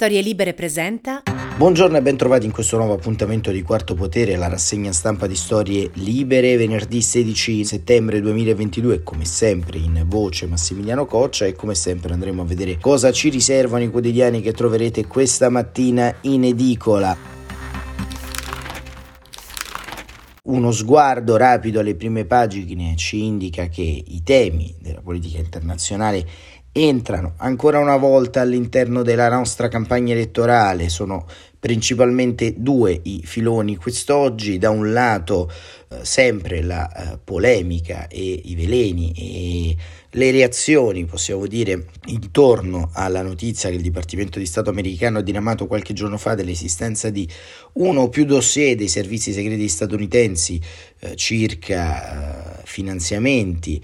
Storie Libere presenta. Buongiorno e bentrovati in questo nuovo appuntamento di Quarto Potere, la rassegna stampa di Storie Libere, venerdì 16 settembre 2022, come sempre in voce Massimiliano Coccia e come sempre andremo a vedere cosa ci riservano i quotidiani che troverete questa mattina in edicola. Uno sguardo rapido alle prime pagine ci indica che i temi della politica internazionale entrano ancora una volta all'interno della nostra campagna elettorale. Sono principalmente due i filoni quest'oggi, da un lato eh, sempre la eh, polemica e i veleni e le reazioni, possiamo dire, intorno alla notizia che il Dipartimento di Stato americano ha diramato qualche giorno fa dell'esistenza di uno o più dossier dei servizi segreti statunitensi eh, circa eh, finanziamenti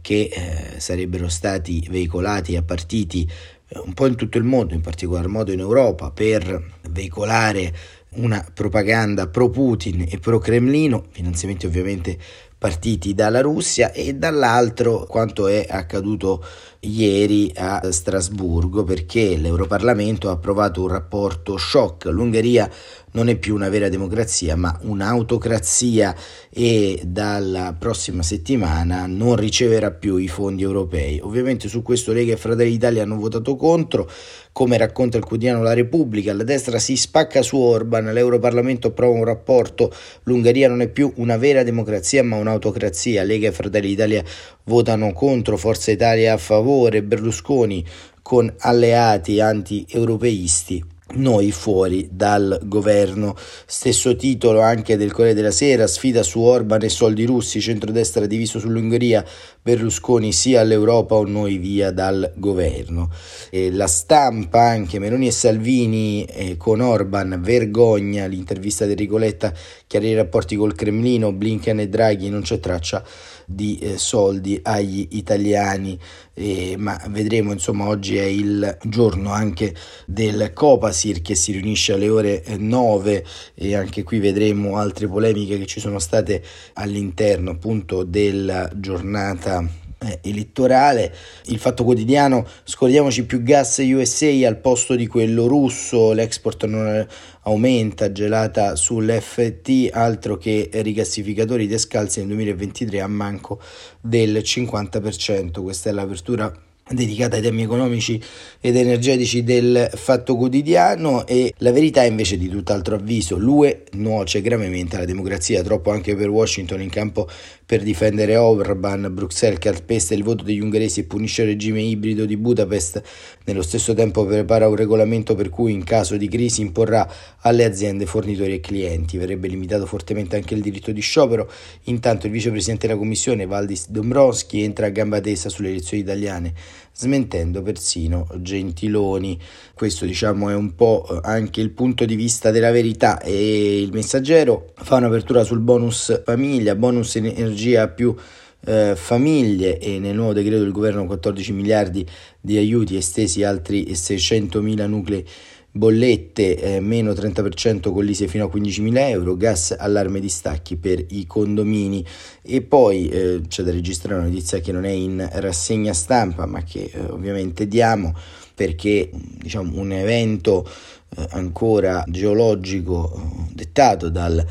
che eh, sarebbero stati veicolati a partiti eh, un po' in tutto il mondo, in particolar modo in Europa, per veicolare una propaganda pro Putin e pro Cremlino, finanziamenti ovviamente partiti dalla Russia e dall'altro quanto è accaduto ieri a Strasburgo perché l'Europarlamento ha approvato un rapporto shock. L'Ungheria non è più una vera democrazia ma un'autocrazia e dalla prossima settimana non riceverà più i fondi europei. Ovviamente su questo Lega e Fratelli d'Italia hanno votato contro, come racconta il quotidiano La Repubblica, la destra si spacca su Orban, l'Europarlamento approva un rapporto, l'Ungheria non è più una vera democrazia ma un'autocrazia, Lega e Fratelli d'Italia votano contro, Forza Italia a favore, Berlusconi con alleati anti-europeisti noi fuori dal governo. Stesso titolo anche del Corriere della Sera, sfida su Orban e soldi russi, centrodestra diviso sull'Ungheria, Berlusconi sia all'Europa o noi via dal governo. E la stampa anche Meloni e Salvini eh, con Orban, vergogna, l'intervista di Ricoletta, chiarire i rapporti col Cremlino, Blinken e Draghi, non c'è traccia di eh, soldi agli italiani, eh, ma vedremo insomma oggi è il giorno anche del Copasir che si riunisce alle ore 9 eh, e anche qui vedremo altre polemiche che ci sono state all'interno appunto della giornata elettorale. Il fatto quotidiano, scordiamoci più gas USA al posto di quello russo, l'export non aumenta, gelata sull'FT, altro che rigassificatori descalzi nel 2023 a manco del 50%. Questa è l'apertura dedicata ai temi economici ed energetici del fatto quotidiano e la verità invece di tutt'altro avviso. L'UE nuoce gravemente alla democrazia, troppo anche per Washington in campo per difendere Orban, Bruxelles calpesta il voto degli ungheresi e punisce il regime ibrido di Budapest, nello stesso tempo prepara un regolamento per cui in caso di crisi imporrà alle aziende, fornitori e clienti. Verrebbe limitato fortemente anche il diritto di sciopero, intanto il vicepresidente della commissione Valdis Dombrovski entra a gamba tesa sulle elezioni italiane smentendo persino Gentiloni. Questo diciamo è un po' anche il punto di vista della verità e il messaggero fa un'apertura sul bonus famiglia, bonus energia più eh, famiglie e nel nuovo decreto del governo 14 miliardi di aiuti estesi altri 600 mila nuclei bollette eh, meno 30% con l'ISE fino a 15.000 euro, gas allarme di stacchi per i condomini. E poi eh, c'è da registrare una notizia che non è in rassegna stampa ma che eh, ovviamente diamo perché diciamo, un evento eh, ancora geologico eh, dettato dal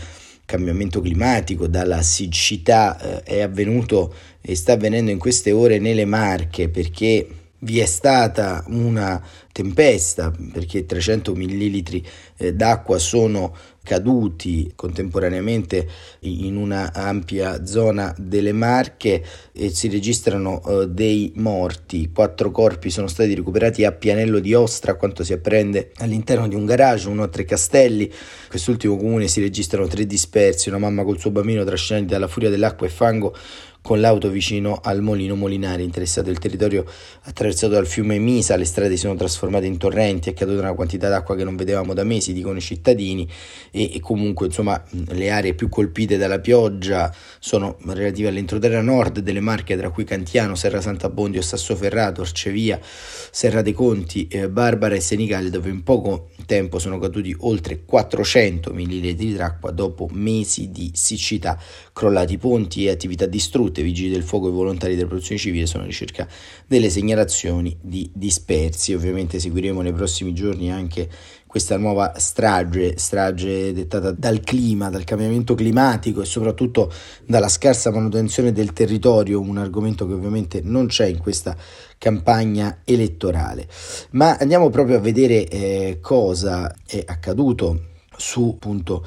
cambiamento climatico, dalla siccità eh, è avvenuto e sta avvenendo in queste ore nelle Marche perché vi è stata una tempesta perché 300 millilitri eh, d'acqua sono caduti contemporaneamente in una ampia zona delle Marche e si registrano uh, dei morti. Quattro corpi sono stati recuperati a Pianello di Ostra, quanto si apprende all'interno di un garage, uno a Tre Castelli. Quest'ultimo comune si registrano tre dispersi, una mamma col suo bambino trascinati dalla furia dell'acqua e fango con l'auto vicino al Molino Molinari. Interessato il territorio attraversato dal fiume Misa, le strade si sono trasformate in torrenti, è caduta una quantità d'acqua che non vedevamo da mesi, dicono i cittadini, e, e comunque insomma le aree più colpite dalla pioggia sono relative all'entroterra nord delle Marche, tra cui Cantiano, Serra Sant'Abbondio, Sassoferrato, Orcevia, Serra dei Conti, eh, Barbara e Senigallia, dove in poco tempo sono caduti oltre 400 millilitri d'acqua dopo mesi di siccità, crollati ponti e attività distrutte. Vigili del fuoco e volontari della protezione civile sono ricerca delle segnalazioni di dispersi. Ovviamente seguiremo nei prossimi giorni anche questa nuova strage, strage dettata dal clima, dal cambiamento climatico e soprattutto dalla scarsa manutenzione del territorio, un argomento che ovviamente non c'è in questa campagna elettorale. Ma andiamo proprio a vedere eh, cosa è accaduto su appunto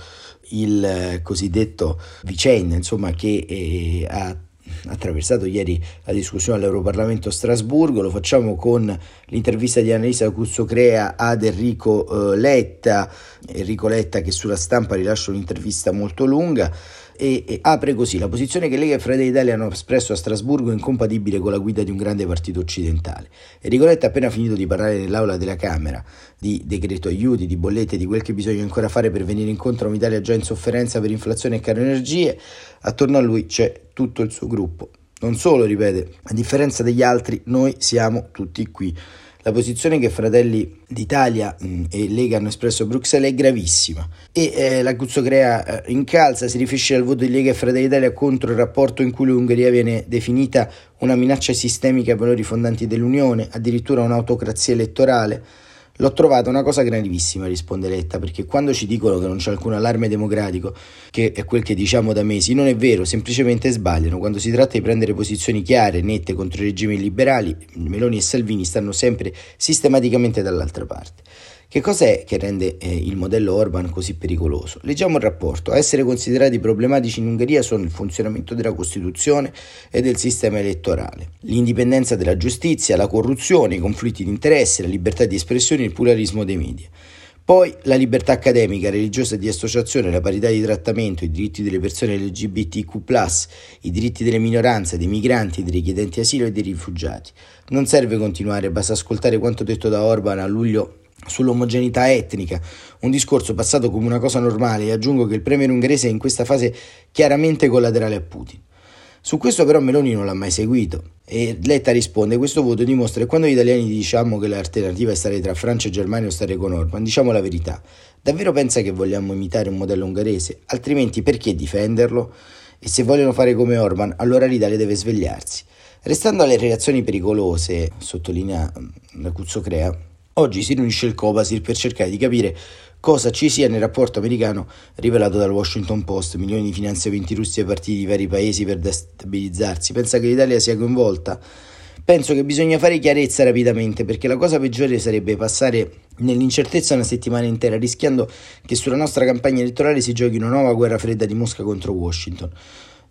il cosiddetto vicenda, insomma, che eh, ha attraversato ieri la discussione all'Europarlamento Strasburgo, lo facciamo con l'intervista di Annalisa Cuzzo Crea ad Enrico eh, Letta, Enrico Letta che sulla stampa rilascia un'intervista molto lunga e, e, apre così la posizione che Lega e Fratelli d'Italia hanno espresso a Strasburgo è incompatibile con la guida di un grande partito occidentale. Enrico Letta ha appena finito di parlare nell'aula della Camera di decreto aiuti, di bollette, di quel che bisogna ancora fare per venire incontro a un'Italia già in sofferenza per inflazione e caro energie. Attorno a lui c'è tutto il suo gruppo. Non solo, ripete, a differenza degli altri, noi siamo tutti qui. La posizione che Fratelli d'Italia mm, e Lega hanno espresso a Bruxelles è gravissima e eh, la Cuzzo Crea eh, incalza, si riferisce al voto di Lega e Fratelli d'Italia contro il rapporto in cui l'Ungheria viene definita una minaccia sistemica ai valori fondanti dell'Unione, addirittura un'autocrazia elettorale. L'ho trovata una cosa gravissima, risponde Letta, perché quando ci dicono che non c'è alcun allarme democratico, che è quel che diciamo da mesi, non è vero, semplicemente sbagliano. Quando si tratta di prendere posizioni chiare, nette contro i regimi liberali, Meloni e Salvini stanno sempre sistematicamente dall'altra parte. Che cos'è che rende eh, il modello Orban così pericoloso? Leggiamo il rapporto. A essere considerati problematici in Ungheria sono il funzionamento della Costituzione e del sistema elettorale, l'indipendenza della giustizia, la corruzione, i conflitti di interesse, la libertà di espressione e il pluralismo dei media. Poi la libertà accademica, religiosa e di associazione, la parità di trattamento, i diritti delle persone LGBTQ, i diritti delle minoranze, dei migranti, dei richiedenti asilo e dei rifugiati. Non serve continuare, basta ascoltare quanto detto da Orban a luglio sull'omogeneità etnica, un discorso passato come una cosa normale e aggiungo che il premier ungherese è in questa fase chiaramente collaterale a Putin. Su questo però Meloni non l'ha mai seguito e Letta risponde questo voto dimostra che quando gli italiani diciamo che l'alternativa è stare tra Francia e Germania o stare con Orban, diciamo la verità. Davvero pensa che vogliamo imitare un modello ungherese? Altrimenti perché difenderlo? E se vogliono fare come Orban, allora l'Italia deve svegliarsi. Restando alle reazioni pericolose, sottolinea la Cuzzo Crea, Oggi si riunisce il Copasir per cercare di capire cosa ci sia nel rapporto americano rivelato dal Washington Post, milioni di finanziamenti russi ai partiti di vari paesi per destabilizzarsi. Pensa che l'Italia sia coinvolta? Penso che bisogna fare chiarezza rapidamente perché la cosa peggiore sarebbe passare nell'incertezza una settimana intera rischiando che sulla nostra campagna elettorale si giochi una nuova guerra fredda di Mosca contro Washington.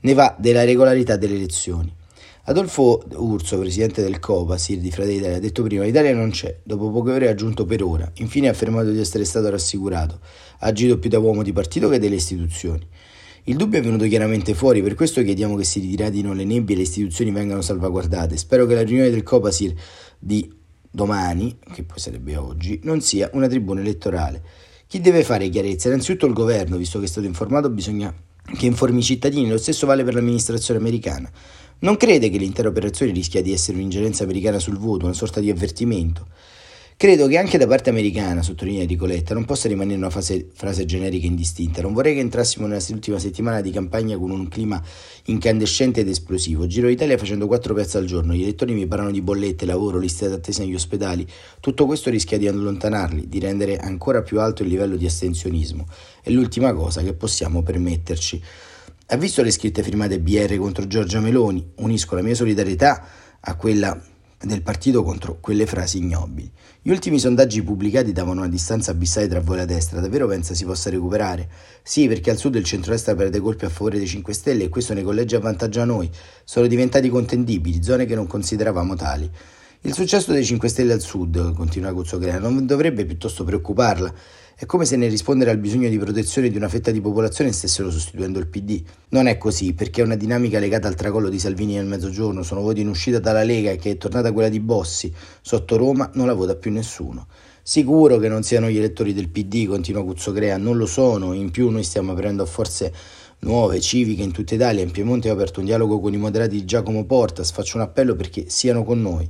Ne va della regolarità delle elezioni. Adolfo Urso, presidente del Copasir di Fratelli d'Italia, ha detto prima l'Italia non c'è, dopo poche ore ha aggiunto per ora, infine ha affermato di essere stato rassicurato, ha agito più da uomo di partito che delle istituzioni. Il dubbio è venuto chiaramente fuori, per questo chiediamo che si ritiradino le nebbie e le istituzioni vengano salvaguardate. Spero che la riunione del Copasir di domani, che poi sarebbe oggi, non sia una tribuna elettorale. Chi deve fare chiarezza? Innanzitutto il governo, visto che è stato informato, bisogna che informi i cittadini, lo stesso vale per l'amministrazione americana. Non crede che l'intera operazione rischia di essere un'ingerenza americana sul voto, una sorta di avvertimento? Credo che anche da parte americana, sottolinea Ricoletta, non possa rimanere una fase, frase generica e indistinta. Non vorrei che entrassimo nella ultima settimana di campagna con un clima incandescente ed esplosivo. Giro l'Italia facendo quattro piazze al giorno. Gli elettori mi parlano di bollette, lavoro, liste d'attesa negli ospedali. Tutto questo rischia di allontanarli, di rendere ancora più alto il livello di astensionismo. È l'ultima cosa che possiamo permetterci. Ha visto le scritte firmate BR contro Giorgia Meloni? Unisco la mia solidarietà a quella del partito contro quelle frasi ignobili. Gli ultimi sondaggi pubblicati davano una distanza abissale tra voi e la destra, davvero pensa si possa recuperare? Sì, perché al sud il centro-destra perde colpi a favore dei 5 Stelle e questo ne a vantaggio a noi. Sono diventati contendibili, zone che non consideravamo tali. Il successo dei 5 Stelle al sud, continua Cuzzocrea, non dovrebbe piuttosto preoccuparla. È come se nel rispondere al bisogno di protezione di una fetta di popolazione stessero sostituendo il PD. Non è così, perché è una dinamica legata al tracollo di Salvini nel mezzogiorno, sono voti in uscita dalla Lega e che è tornata quella di Bossi. Sotto Roma non la vota più nessuno. Sicuro che non siano gli elettori del PD, continua Cuzzocrea, non lo sono, in più noi stiamo aprendo a forze nuove, civiche in tutta Italia. In Piemonte ho aperto un dialogo con i moderati di Giacomo Portas, faccio un appello perché siano con noi.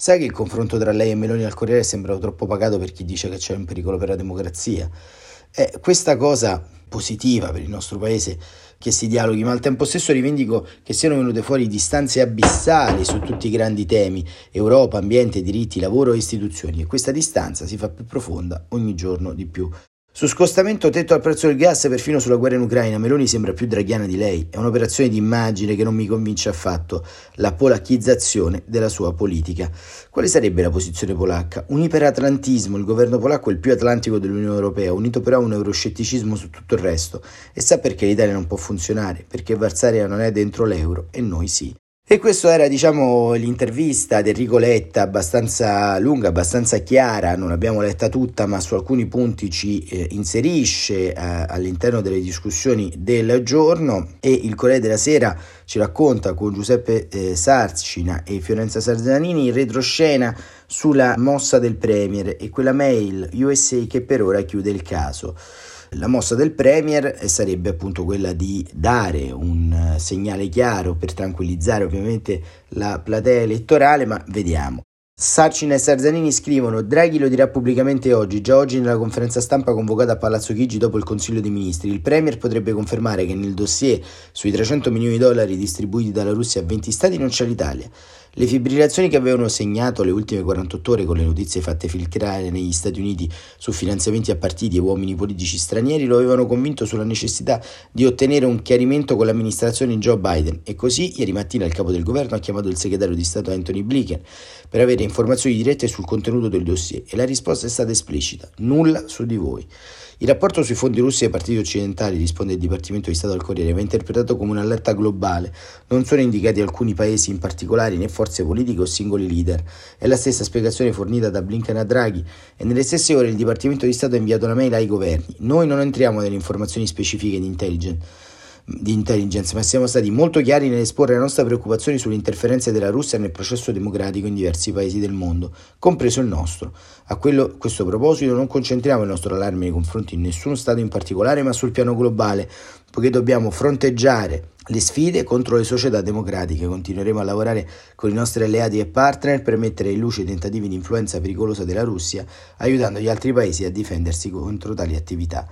Sai che il confronto tra lei e Meloni al Corriere sembra troppo pagato per chi dice che c'è un pericolo per la democrazia? Eh, questa cosa positiva per il nostro paese che si dialoghi, ma al tempo stesso rivendico che siano venute fuori distanze abissali su tutti i grandi temi, Europa, ambiente, diritti, lavoro e istituzioni, e questa distanza si fa più profonda ogni giorno di più. Su scostamento tetto al prezzo del gas, perfino sulla guerra in Ucraina, Meloni sembra più draghiana di lei. È un'operazione di immagine che non mi convince affatto, la polacchizzazione della sua politica. Quale sarebbe la posizione polacca? Un iperatlantismo, il governo polacco è il più atlantico dell'Unione Europea, unito però a un euroscetticismo su tutto il resto. E sa perché l'Italia non può funzionare? Perché Varsaria non è dentro l'euro e noi sì. E questa era, diciamo, l'intervista di Enrico Letta, abbastanza lunga, abbastanza chiara, non l'abbiamo letta tutta, ma su alcuni punti ci eh, inserisce eh, all'interno delle discussioni del giorno e il Corriere della Sera ci racconta con Giuseppe eh, Sarcina e Fiorenza Sarzanini in retroscena sulla mossa del Premier e quella mail USA che per ora chiude il caso. La mossa del Premier sarebbe appunto quella di dare un segnale chiaro per tranquillizzare ovviamente la platea elettorale, ma vediamo. Sarcina e Sarzanini scrivono Draghi lo dirà pubblicamente oggi, già oggi nella conferenza stampa convocata a Palazzo Chigi dopo il Consiglio dei Ministri. Il Premier potrebbe confermare che nel dossier sui 300 milioni di dollari distribuiti dalla Russia a 20 stati non c'è l'Italia. Le fibrillazioni che avevano segnato le ultime 48 ore con le notizie fatte filtrare negli Stati Uniti su finanziamenti a partiti e uomini politici stranieri lo avevano convinto sulla necessità di ottenere un chiarimento con l'amministrazione Joe Biden e così ieri mattina il capo del governo ha chiamato il segretario di Stato Anthony Blinken per avere informazioni dirette sul contenuto del dossier e la risposta è stata esplicita, nulla su di voi. Il rapporto sui fondi russi ai partiti occidentali, risponde il Dipartimento di Stato al Corriere, va interpretato come un'allerta globale. Non sono indicati alcuni paesi in particolare, né forze politiche o singoli leader. È la stessa spiegazione fornita da Blinken a Draghi e nelle stesse ore il Dipartimento di Stato ha inviato una mail ai governi. Noi non entriamo nelle informazioni specifiche di intelligence di intelligence, ma siamo stati molto chiari nell'esporre le nostre preoccupazioni sulle interferenze della Russia nel processo democratico in diversi paesi del mondo, compreso il nostro. A quello, questo proposito non concentriamo il nostro allarme nei confronti di nessuno Stato in particolare, ma sul piano globale, poiché dobbiamo fronteggiare le sfide contro le società democratiche. Continueremo a lavorare con i nostri alleati e partner per mettere in luce i tentativi di influenza pericolosa della Russia, aiutando gli altri paesi a difendersi contro tali attività.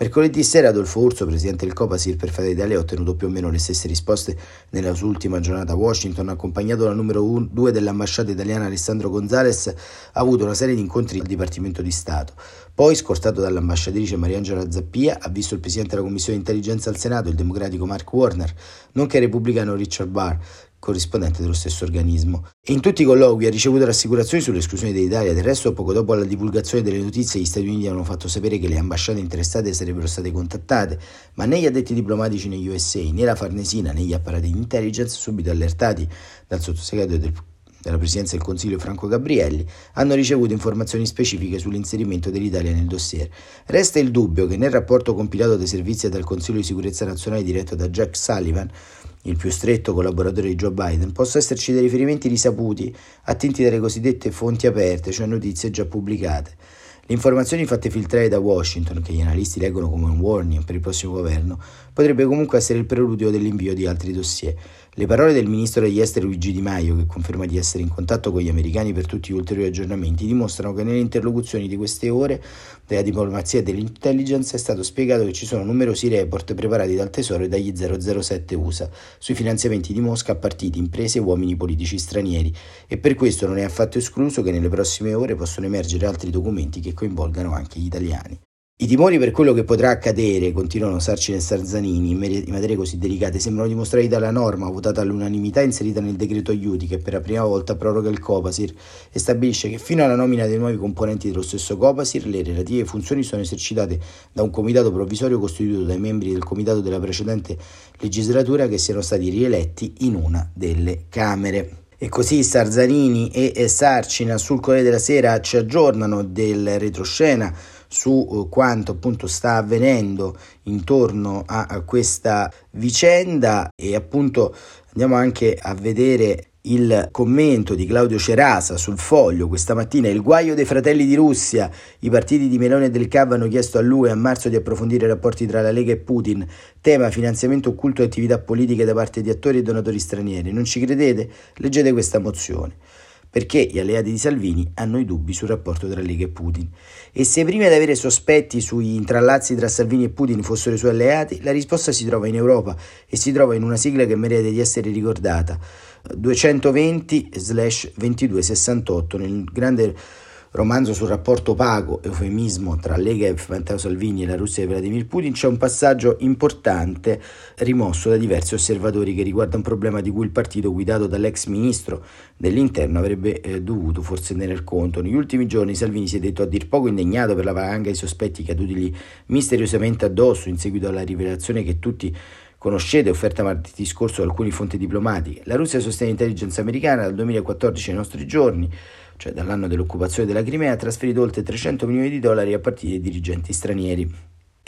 Mercoledì sera Adolfo Urso, presidente del Copasir per Fratelli Italia, ha ottenuto più o meno le stesse risposte nella sua ultima giornata a Washington, accompagnato dal numero 2 dell'ambasciata italiana Alessandro Gonzales, ha avuto una serie di incontri al Dipartimento di Stato. Poi, scortato dall'ambasciatrice Mariangela Zappia, ha visto il presidente della Commissione Intelligenza al Senato, il democratico Mark Warner, nonché il repubblicano Richard Barr, corrispondente dello stesso organismo. In tutti i colloqui ha ricevuto rassicurazioni sull'esclusione dell'Italia. Del resto, poco dopo la divulgazione delle notizie, gli Stati Uniti hanno fatto sapere che le ambasciate interessate sarebbero state contattate, ma né gli addetti diplomatici negli USA, né la Farnesina, né gli apparati di intelligence, subito allertati dal sottosegretario del della Presidenza del Consiglio Franco Gabrielli, hanno ricevuto informazioni specifiche sull'inserimento dell'Italia nel dossier. Resta il dubbio che nel rapporto compilato dai servizi del Consiglio di Sicurezza Nazionale diretto da Jack Sullivan il più stretto collaboratore di Joe Biden, possa esserci dei riferimenti risaputi attinti dalle cosiddette fonti aperte, cioè notizie già pubblicate. Le informazioni fatte filtrare da Washington, che gli analisti leggono come un warning per il prossimo governo, potrebbe comunque essere il preludio dell'invio di altri dossier. Le parole del ministro degli esteri Luigi Di Maio, che conferma di essere in contatto con gli americani per tutti gli ulteriori aggiornamenti, dimostrano che nelle interlocuzioni di queste ore della diplomazia e dell'intelligence è stato spiegato che ci sono numerosi report preparati dal Tesoro e dagli 007 USA sui finanziamenti di Mosca a partiti, imprese e uomini politici stranieri e per questo non è affatto escluso che nelle prossime ore possano emergere altri documenti che coinvolgano anche gli italiani. I timori per quello che potrà accadere, continuano Sarcine e Sarzanini, in materie così delicate, sembrano dimostrati dalla norma votata all'unanimità inserita nel decreto aiuti che per la prima volta proroga il Copasir e stabilisce che fino alla nomina dei nuovi componenti dello stesso Copasir le relative funzioni sono esercitate da un comitato provvisorio costituito dai membri del comitato della precedente legislatura che siano stati rieletti in una delle Camere. E così Sarzanini e Sarcina sul Corriere della Sera ci aggiornano del retroscena su eh, quanto appunto sta avvenendo intorno a, questa vicenda e appunto andiamo anche a vedere il commento di Claudio Cerasa sul foglio questa mattina, il guaio dei fratelli di Russia, i partiti di Meloni e del CAV hanno chiesto a lui a marzo di approfondire i rapporti tra la Lega e Putin, tema finanziamento occulto e attività politiche da parte di attori e donatori stranieri. Non ci credete? Leggete questa mozione. Perché gli alleati di Salvini hanno i dubbi sul rapporto tra Lega e Putin. E se prima di avere sospetti sui intrallazzi tra Salvini e Putin fossero i suoi alleati, la risposta si trova in Europa e si trova in una sigla che merita di essere ricordata, 220-2268, nel grande romanzo sul rapporto pago, eufemismo tra Lega e Matteo Salvini e la Russia di Vladimir Putin, c'è un passaggio importante rimosso da diversi osservatori che riguarda un problema di cui il partito guidato dall'ex ministro dell'interno avrebbe eh, dovuto forse tener conto. Negli ultimi giorni Salvini si è detto a dir poco indegnato per la valanga di sospetti cadutili misteriosamente addosso in seguito alla rivelazione che tutti Conoscete, offerta martedì scorso da alcune fonti diplomatiche, la Russia sostiene l'intelligence americana dal 2014 ai nostri giorni, cioè dall'anno dell'occupazione della Crimea, ha trasferito oltre 300 milioni di dollari a partire dai dirigenti stranieri.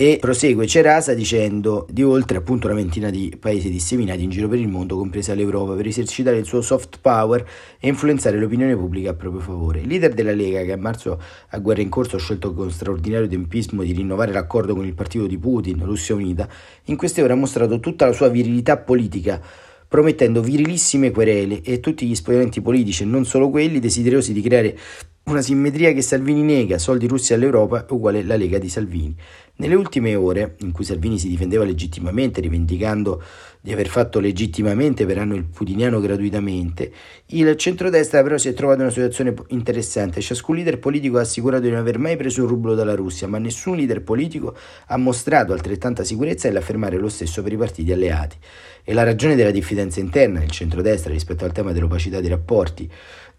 E prosegue Cerasa dicendo di oltre appunto una ventina di paesi disseminati in giro per il mondo, compresa l'Europa, per esercitare il suo soft power e influenzare l'opinione pubblica a proprio favore. Il leader della Lega, che a marzo a guerra in corso ha scelto con straordinario tempismo di rinnovare l'accordo con il partito di Putin, Russia Unita, in queste ore ha mostrato tutta la sua virilità politica promettendo virilissime querele e tutti gli esponenti politici, e non solo quelli, desiderosi di creare una simmetria che Salvini nega, soldi russi all'Europa uguale la Lega di Salvini. Nelle ultime ore, in cui Salvini si difendeva legittimamente, rivendicando di aver fatto legittimamente per anno il putiniano gratuitamente, il centrodestra però si è trovato in una situazione interessante. Ciascun leader politico ha assicurato di non aver mai preso un rublo dalla Russia, ma nessun leader politico ha mostrato altrettanta sicurezza nell'affermare lo stesso per i partiti alleati. E la ragione della diffidenza interna nel centrodestra rispetto al tema dell'opacità dei rapporti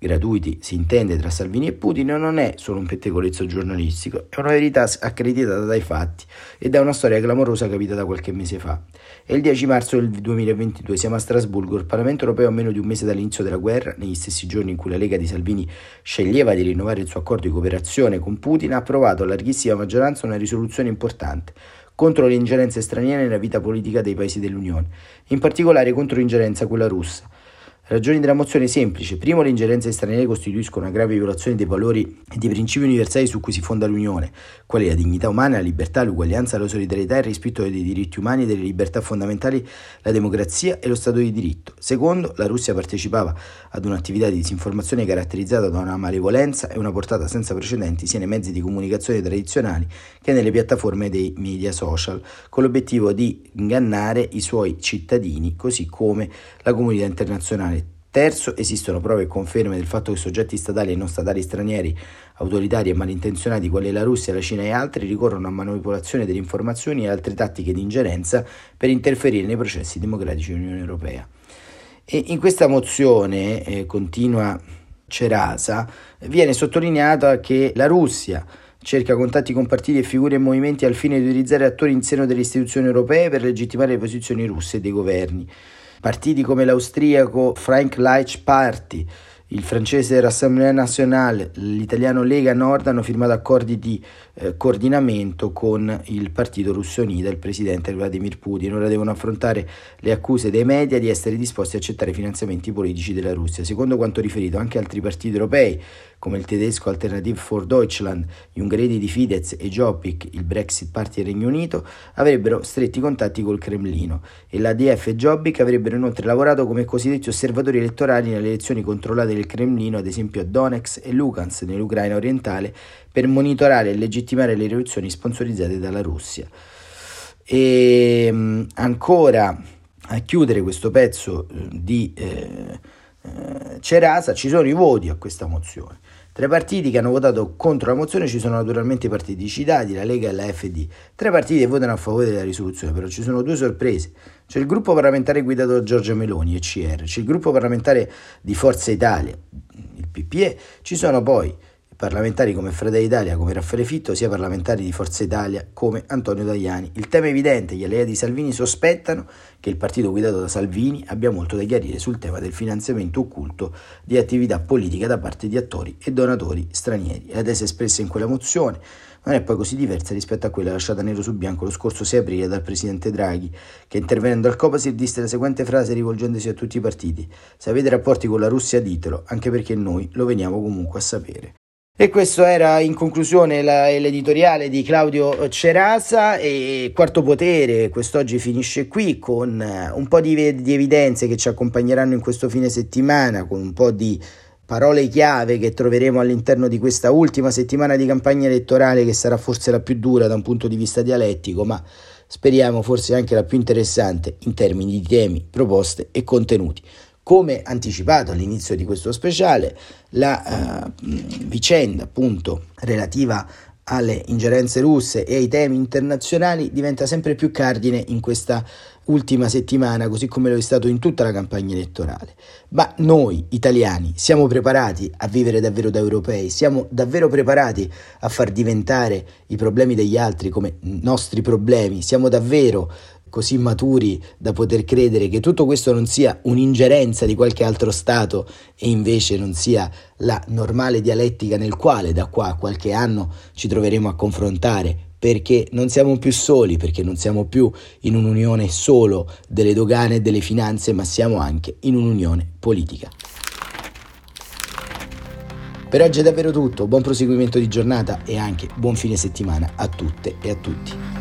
gratuiti si intende tra Salvini e Putin non è solo un pettegolezzo giornalistico, è una verità accreditata dai fatti e da una storia clamorosa capitata qualche mese fa. È il 10 marzo del 2022, siamo a Strasburgo, il Parlamento europeo a meno di un mese dall'inizio della guerra, negli stessi giorni in cui la Lega di Salvini sceglieva di rinnovare il suo accordo di cooperazione con Putin, ha approvato a larghissima maggioranza una risoluzione importante contro le ingerenze straniere nella vita politica dei paesi dell'Unione, in particolare contro l'ingerenza quella russa. Ragioni della mozione semplice. Primo, le ingerenze straniere costituiscono una grave violazione dei valori e dei principi universali su cui si fonda l'Unione, quali la dignità umana, la libertà, l'uguaglianza, la solidarietà, il rispetto dei diritti umani e delle libertà fondamentali, la democrazia e lo Stato di diritto. Secondo, la Russia partecipava ad un'attività di disinformazione caratterizzata da una malevolenza e una portata senza precedenti sia nei mezzi di comunicazione tradizionali che nelle piattaforme dei media social, con l'obiettivo di ingannare i suoi cittadini, così come la comunità internazionale Terzo, esistono prove e conferme del fatto che soggetti statali e non statali stranieri, autoritari e malintenzionati quali la Russia, la Cina e altri ricorrono a manipolazione delle informazioni e altre tattiche di ingerenza per interferire nei processi democratici dell'Unione Europea. E in questa mozione, eh, continua Cerasa, viene sottolineata che la Russia cerca contatti con partiti e figure e movimenti al fine di utilizzare attori in seno delle istituzioni europee per legittimare le posizioni russe e dei governi. Partiti come l'austriaco Frank Leich Party, il francese Rassemblement Nationale, l'italiano Lega Nord hanno firmato accordi di eh, coordinamento con il partito russo Unita il presidente Vladimir Putin. Ora devono affrontare le accuse dei media di essere disposti a accettare finanziamenti politici della Russia. Secondo quanto riferito anche altri partiti europei, come il tedesco Alternative for Deutschland, gli ungheresi di Fidesz e Jobbik, il Brexit Party del Regno Unito, avrebbero stretti contatti col Cremlino e l'ADF e Jobbik avrebbero inoltre lavorato come cosiddetti osservatori elettorali nelle elezioni controllate del Cremlino, ad esempio a Donetsk e Lugansk nell'Ucraina orientale, per monitorare e legittimare le rivoluzioni sponsorizzate dalla Russia. E ancora a chiudere questo pezzo eh, di eh, eh, Cerasa ci sono i voti a questa mozione. Tra i partiti che hanno votato contro la mozione ci sono naturalmente i partiti citati, la Lega e la FD. Tre partiti che votano a favore della risoluzione, però ci sono due sorprese. C'è il gruppo parlamentare guidato da Giorgia Meloni, ECR, c'è il gruppo parlamentare di Forza Italia, il PPE, ci sono poi parlamentari come Fratelli Italia, come Raffaele Fitto, sia parlamentari di Forza Italia come Antonio Tajani. Il tema è evidente, gli alleati di Salvini sospettano che il partito guidato da Salvini abbia molto da chiarire sul tema del finanziamento occulto di attività politiche da parte di attori e donatori stranieri. La tesi espressa in quella mozione non è poi così diversa rispetto a quella lasciata nero su bianco lo scorso 6 aprile dal presidente Draghi, che intervenendo al Copasir disse la seguente frase rivolgendosi a tutti i partiti: Se avete rapporti con la Russia ditelo, anche perché noi lo veniamo comunque a sapere. E questo era in conclusione la, l'editoriale di Claudio Cerasa e Quarto Potere quest'oggi finisce qui con eh, un po' di, di evidenze che ci accompagneranno in questo fine settimana, con un po' di parole chiave che troveremo all'interno di questa ultima settimana di campagna elettorale che sarà forse la più dura da un punto di vista dialettico, ma speriamo forse anche la più interessante in termini di temi, proposte e contenuti. Come anticipato all'inizio di questo speciale, la uh, vicenda appunto relativa alle ingerenze russe e ai temi internazionali diventa sempre più cardine in questa ultima settimana, così come lo è stato in tutta la campagna elettorale. Ma noi italiani siamo preparati a vivere davvero da europei, siamo davvero preparati a far diventare i problemi degli altri come nostri problemi, siamo davvero così maturi da poter credere che tutto questo non sia un'ingerenza di qualche altro Stato e invece non sia la normale dialettica nel quale da qua a qualche anno ci troveremo a confrontare perché non siamo più soli, perché non siamo più in un'unione solo delle dogane e delle finanze, ma siamo anche in un'unione politica. Per oggi è davvero tutto, buon proseguimento di giornata e anche buon fine settimana a tutte e a tutti.